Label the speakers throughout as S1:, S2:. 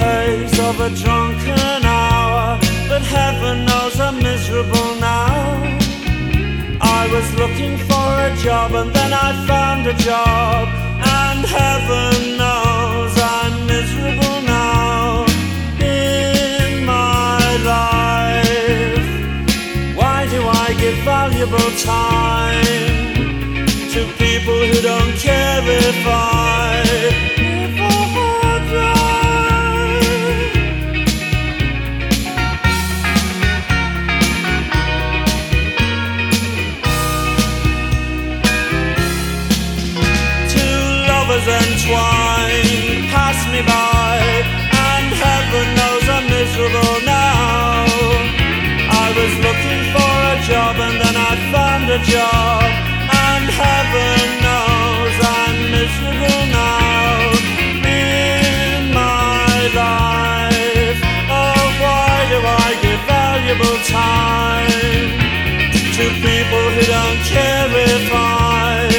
S1: haze of a drunken hour, but heaven knows I'm miserable now. I was looking for a job and then I found a job, and heaven knows I'm miserable now in my life. Why do I give valuable time to people who don't care if I miserable now. I was looking for a job, and then I found a job, and heaven knows I'm miserable now in my life. Oh, why do I give valuable time to people who don't care if I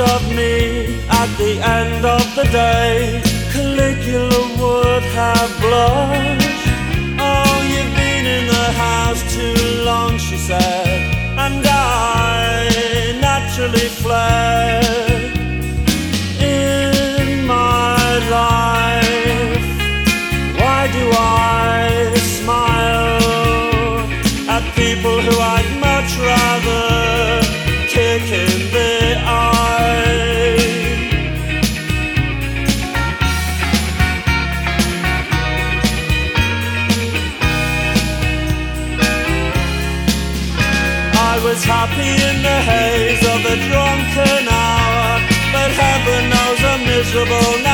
S1: of me at the end of the day. Caligula would have blushed. Oh, you've been in the house too long, she said, and I naturally fled haze of a drunken hour, but heaven knows I'm miserable.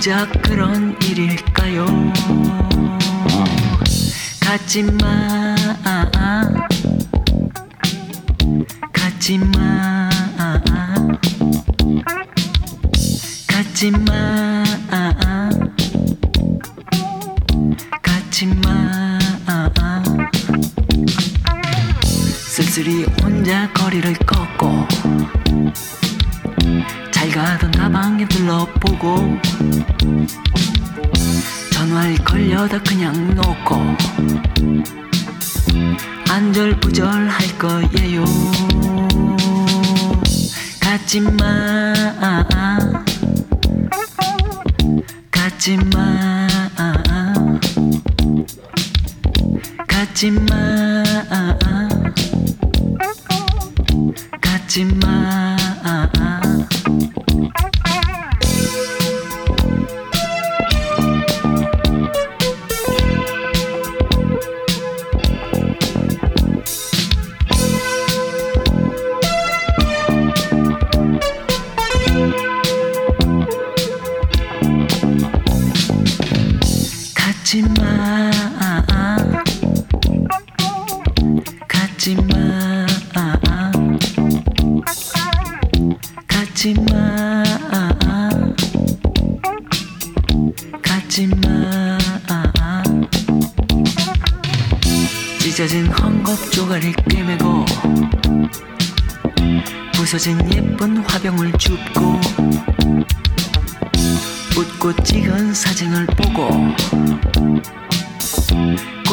S2: 고작 그런 일일까요? 음. 같지만 전화에 걸려다 그냥 놓고 안절부절할 거예요. 가지마. 가지마. 가지마. 가지마.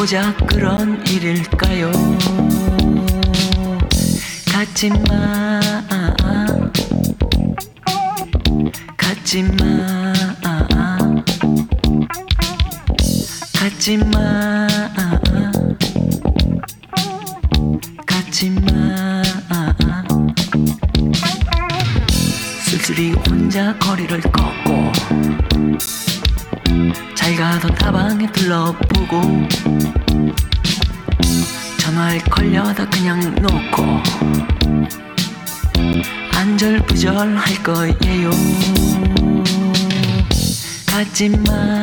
S2: 고작 그런 일일까요? 갖지마 갖지마. 아, 아.
S3: 하지만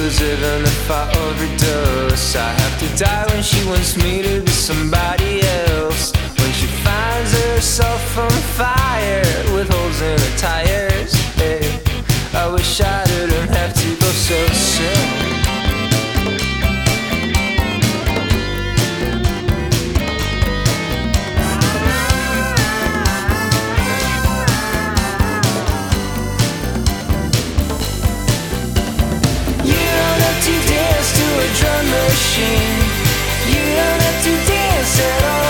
S3: Even
S4: and if I overdose I have to die when she wants me to be somebody else When she finds herself on fire With holes in her tires, hey. I wish I didn't have to go so soon
S5: será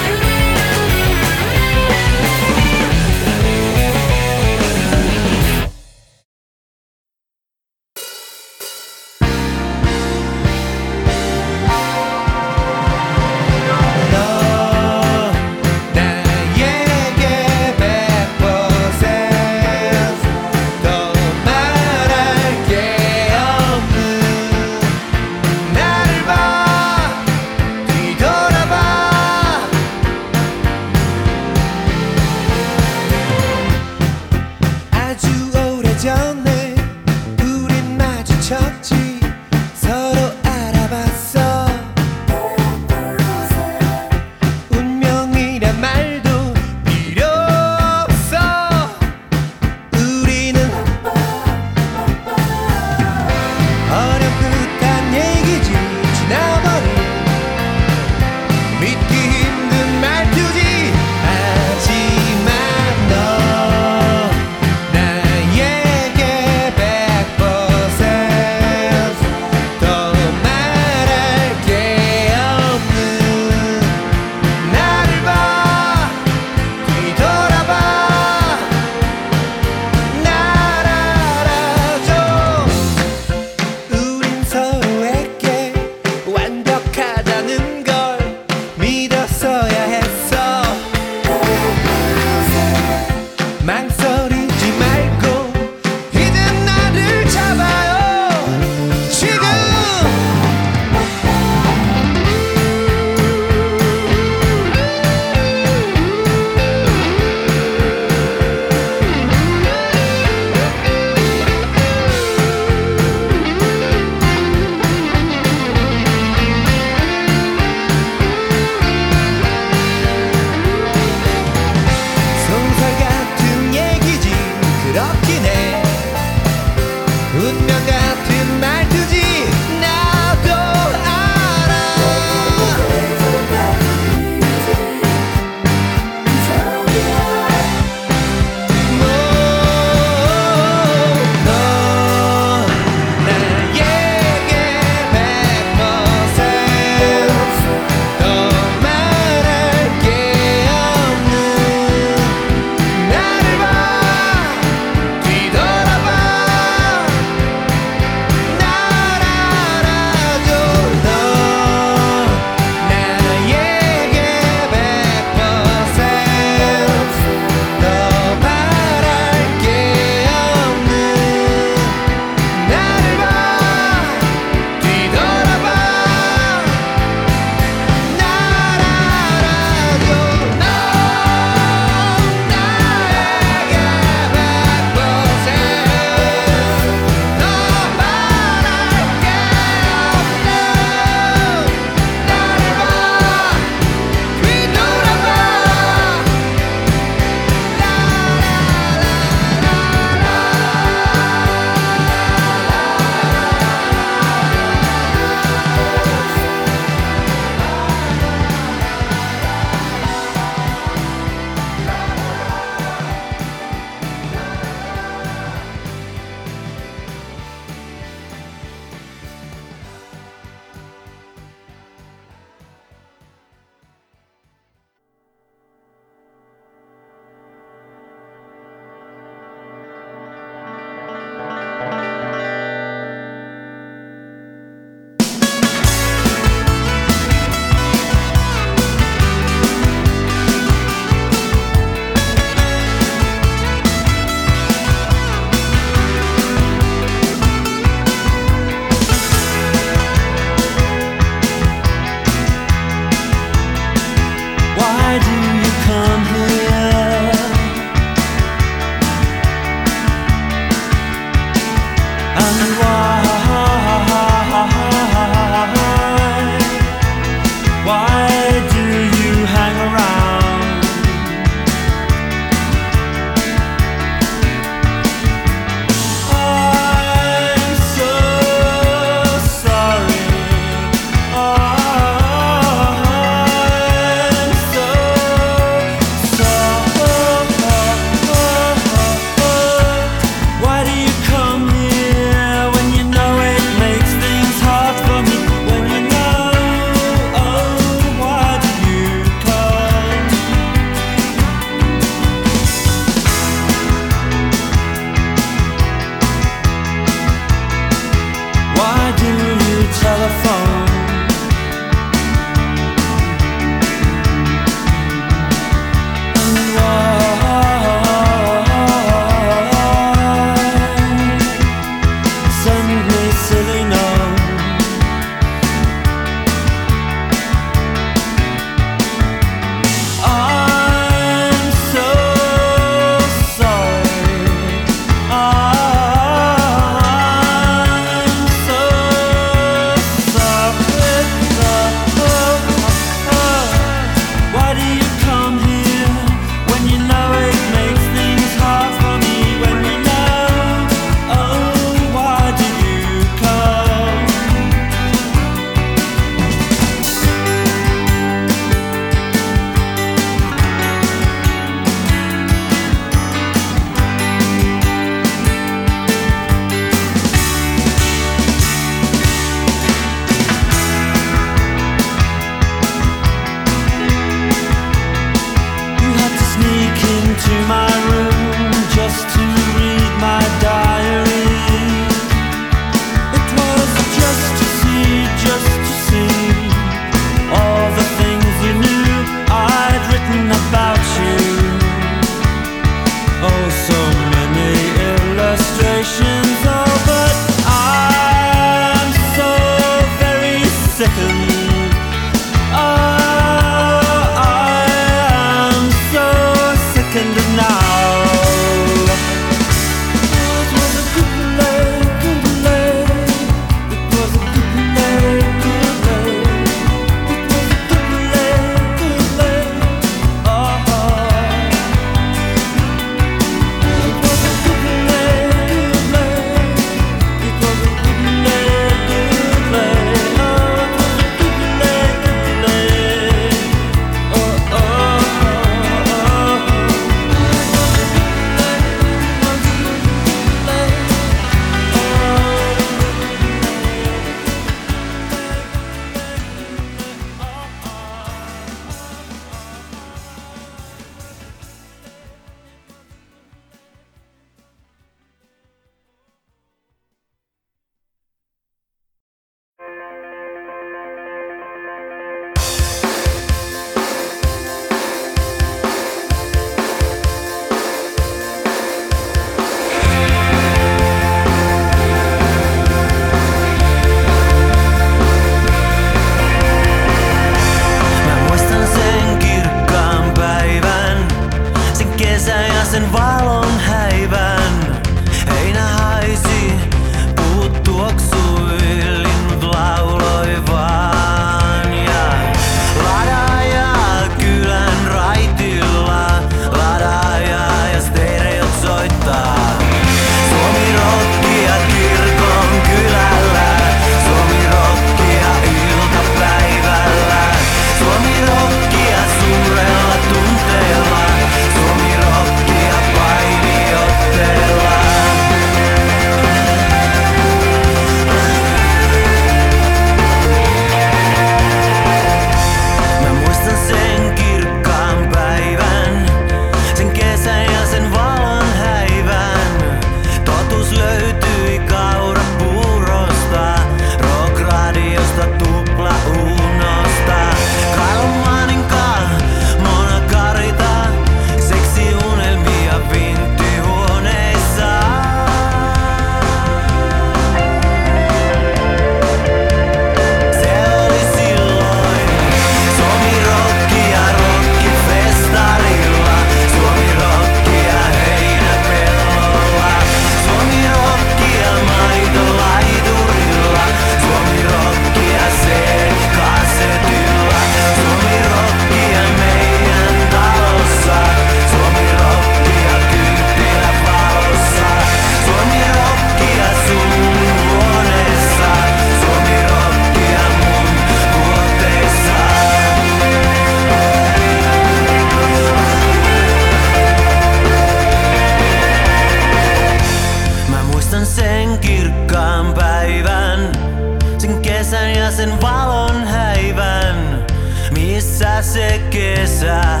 S5: kesä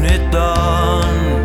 S5: nyt on?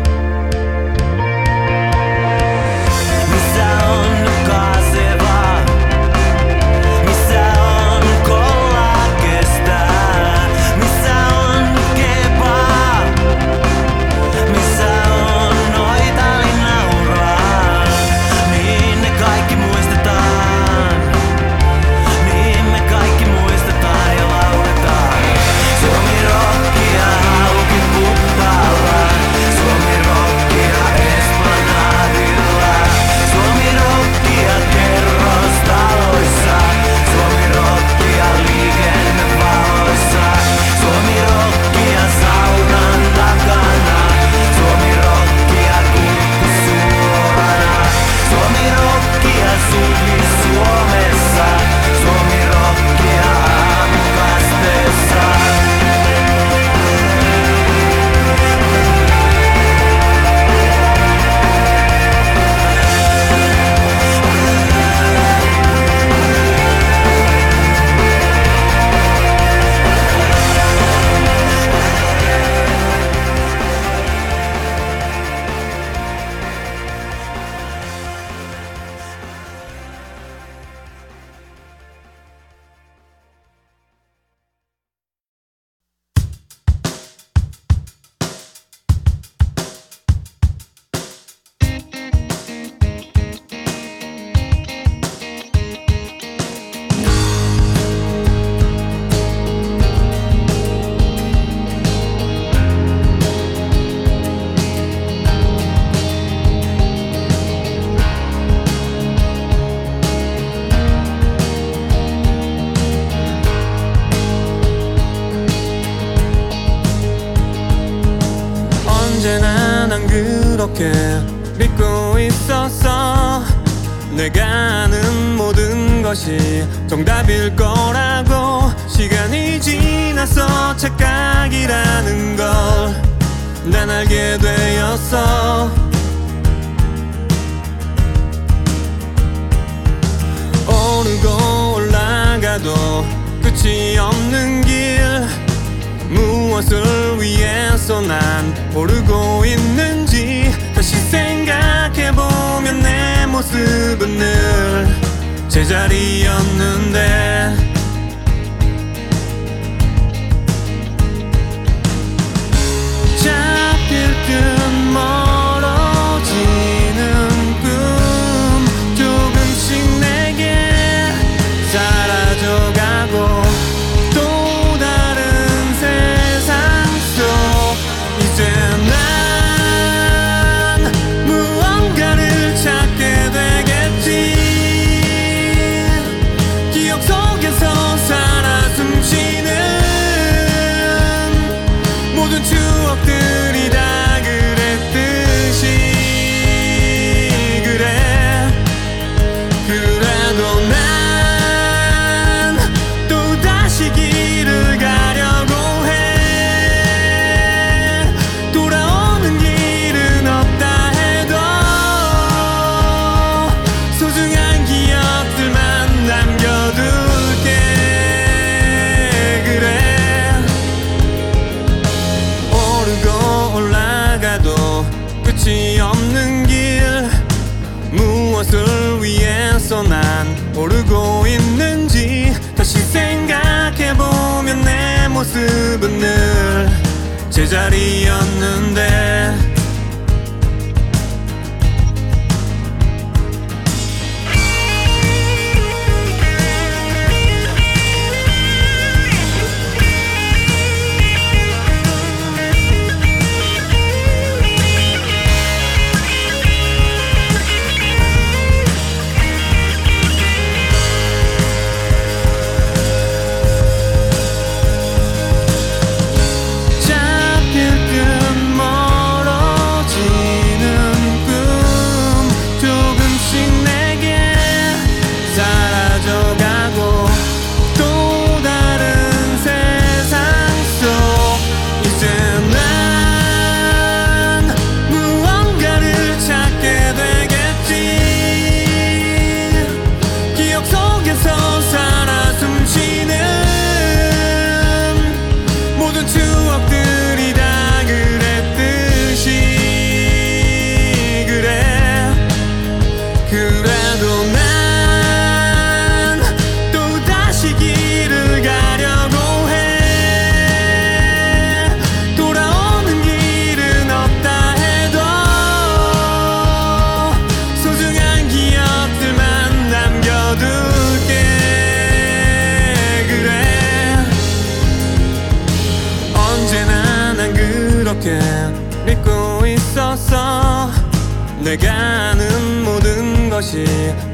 S1: 제자리였는데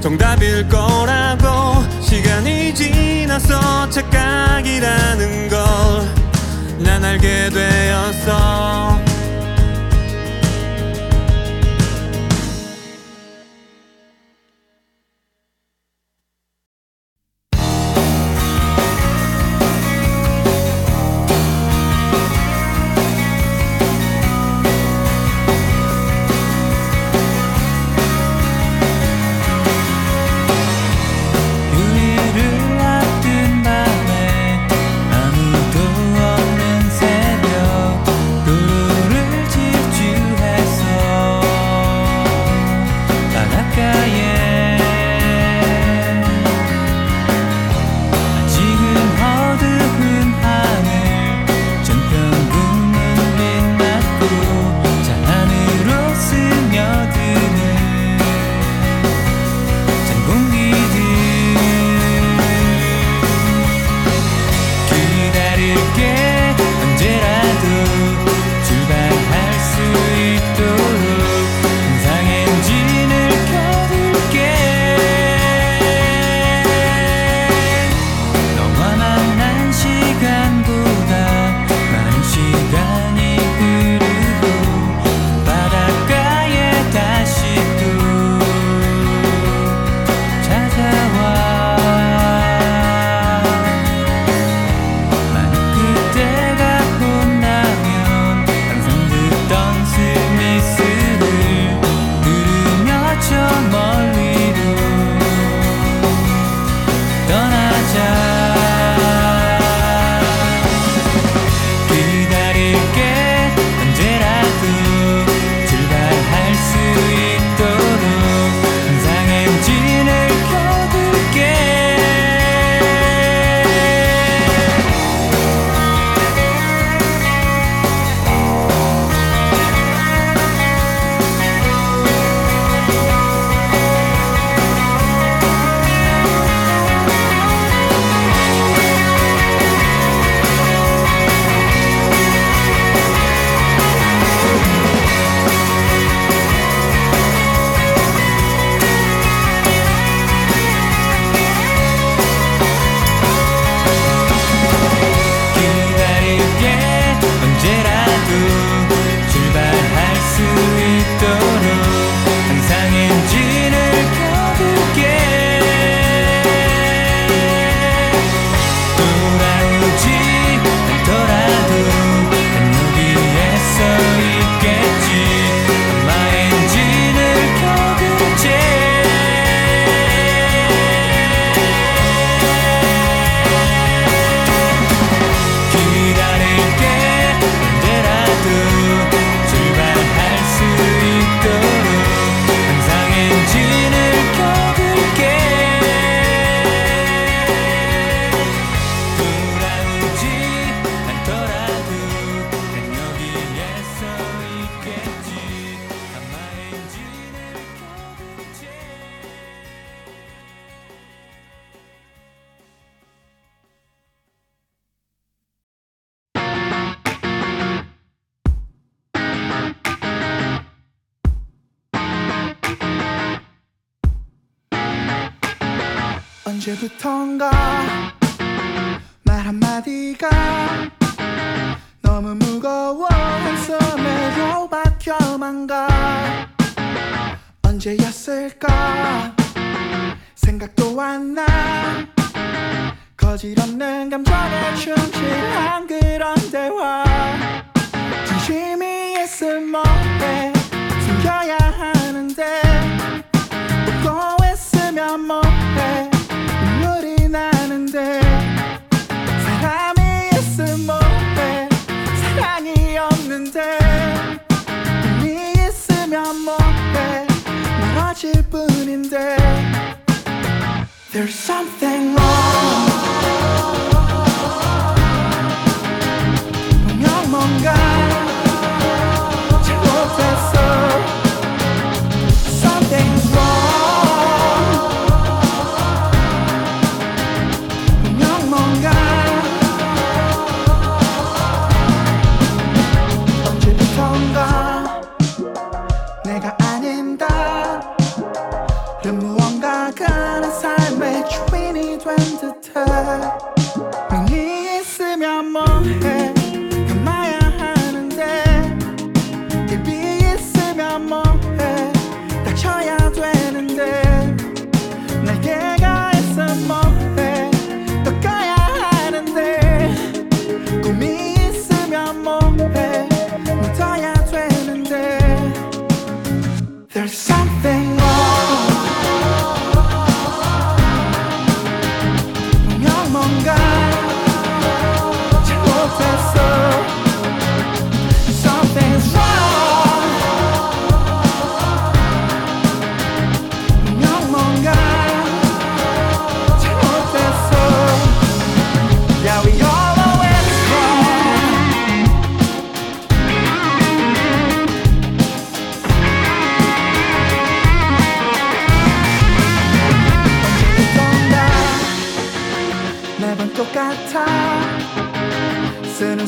S1: 정답일 거라고 시간이 지나서 착각이라는 걸 난 알게 되었어.
S6: 언제부턴가 말 한마디가 너무 무거워 한숨에 겨박혀만 가 언제였을까 생각도 안 나. 거질없는 감정에 충실한 그런 대화. 진심이 있을 뭐해. There's something wrong.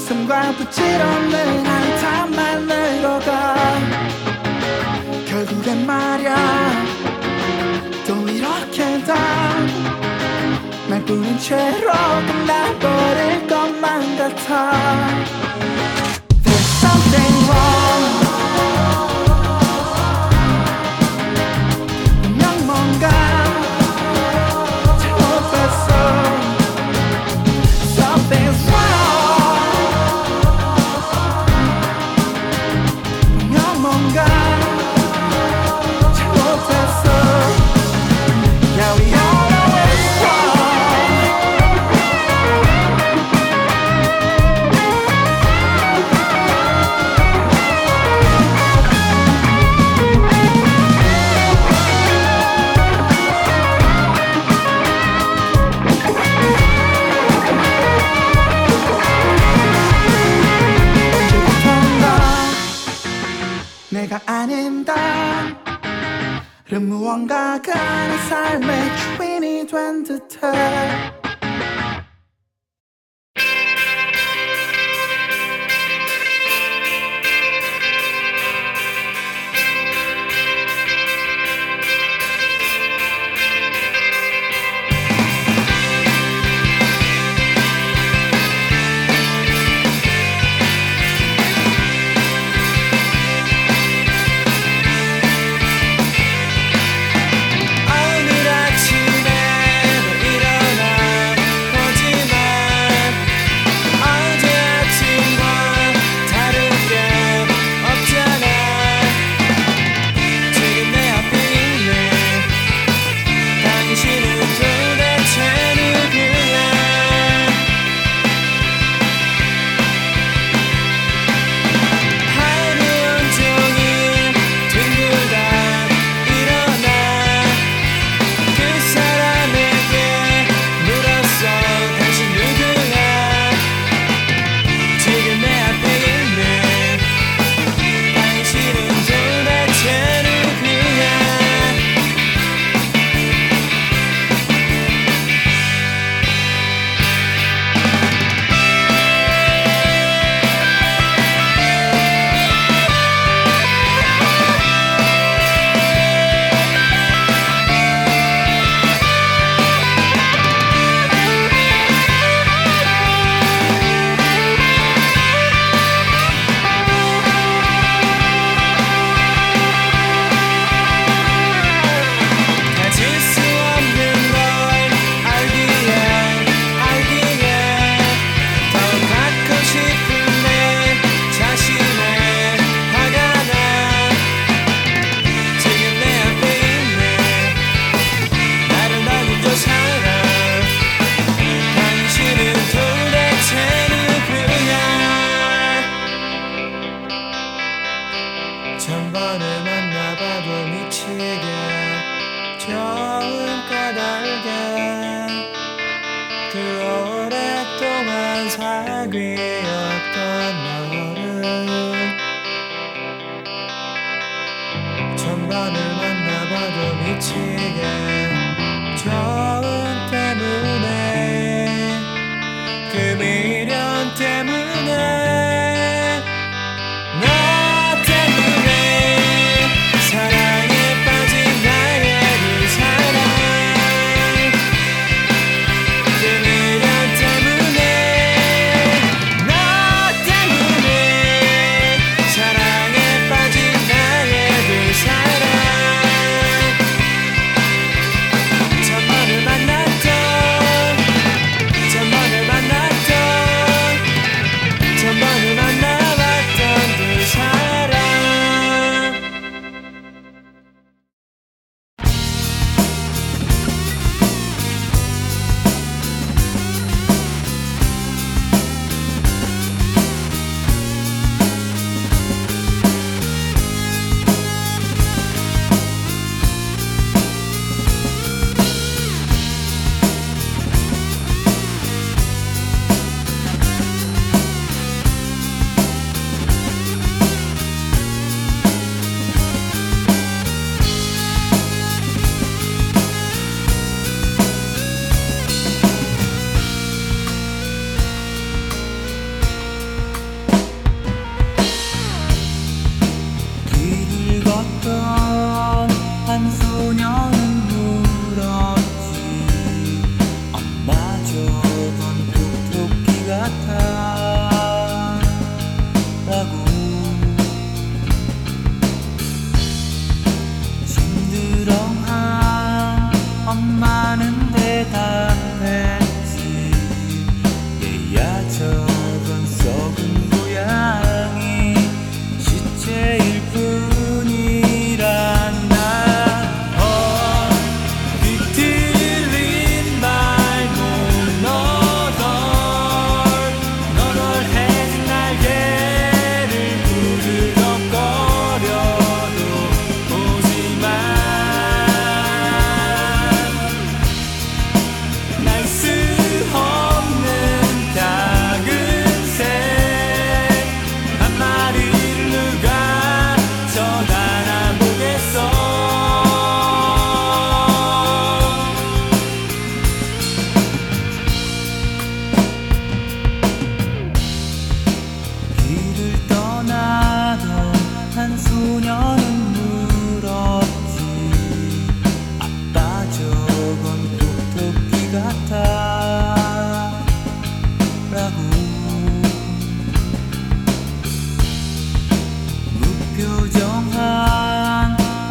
S6: 웃음과 부질없는 한탄만 늘어가 결국엔 말야. 또 이렇게 다날 부른 채로 끝나버릴 것만 같아. There's something wrong.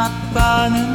S2: at tanım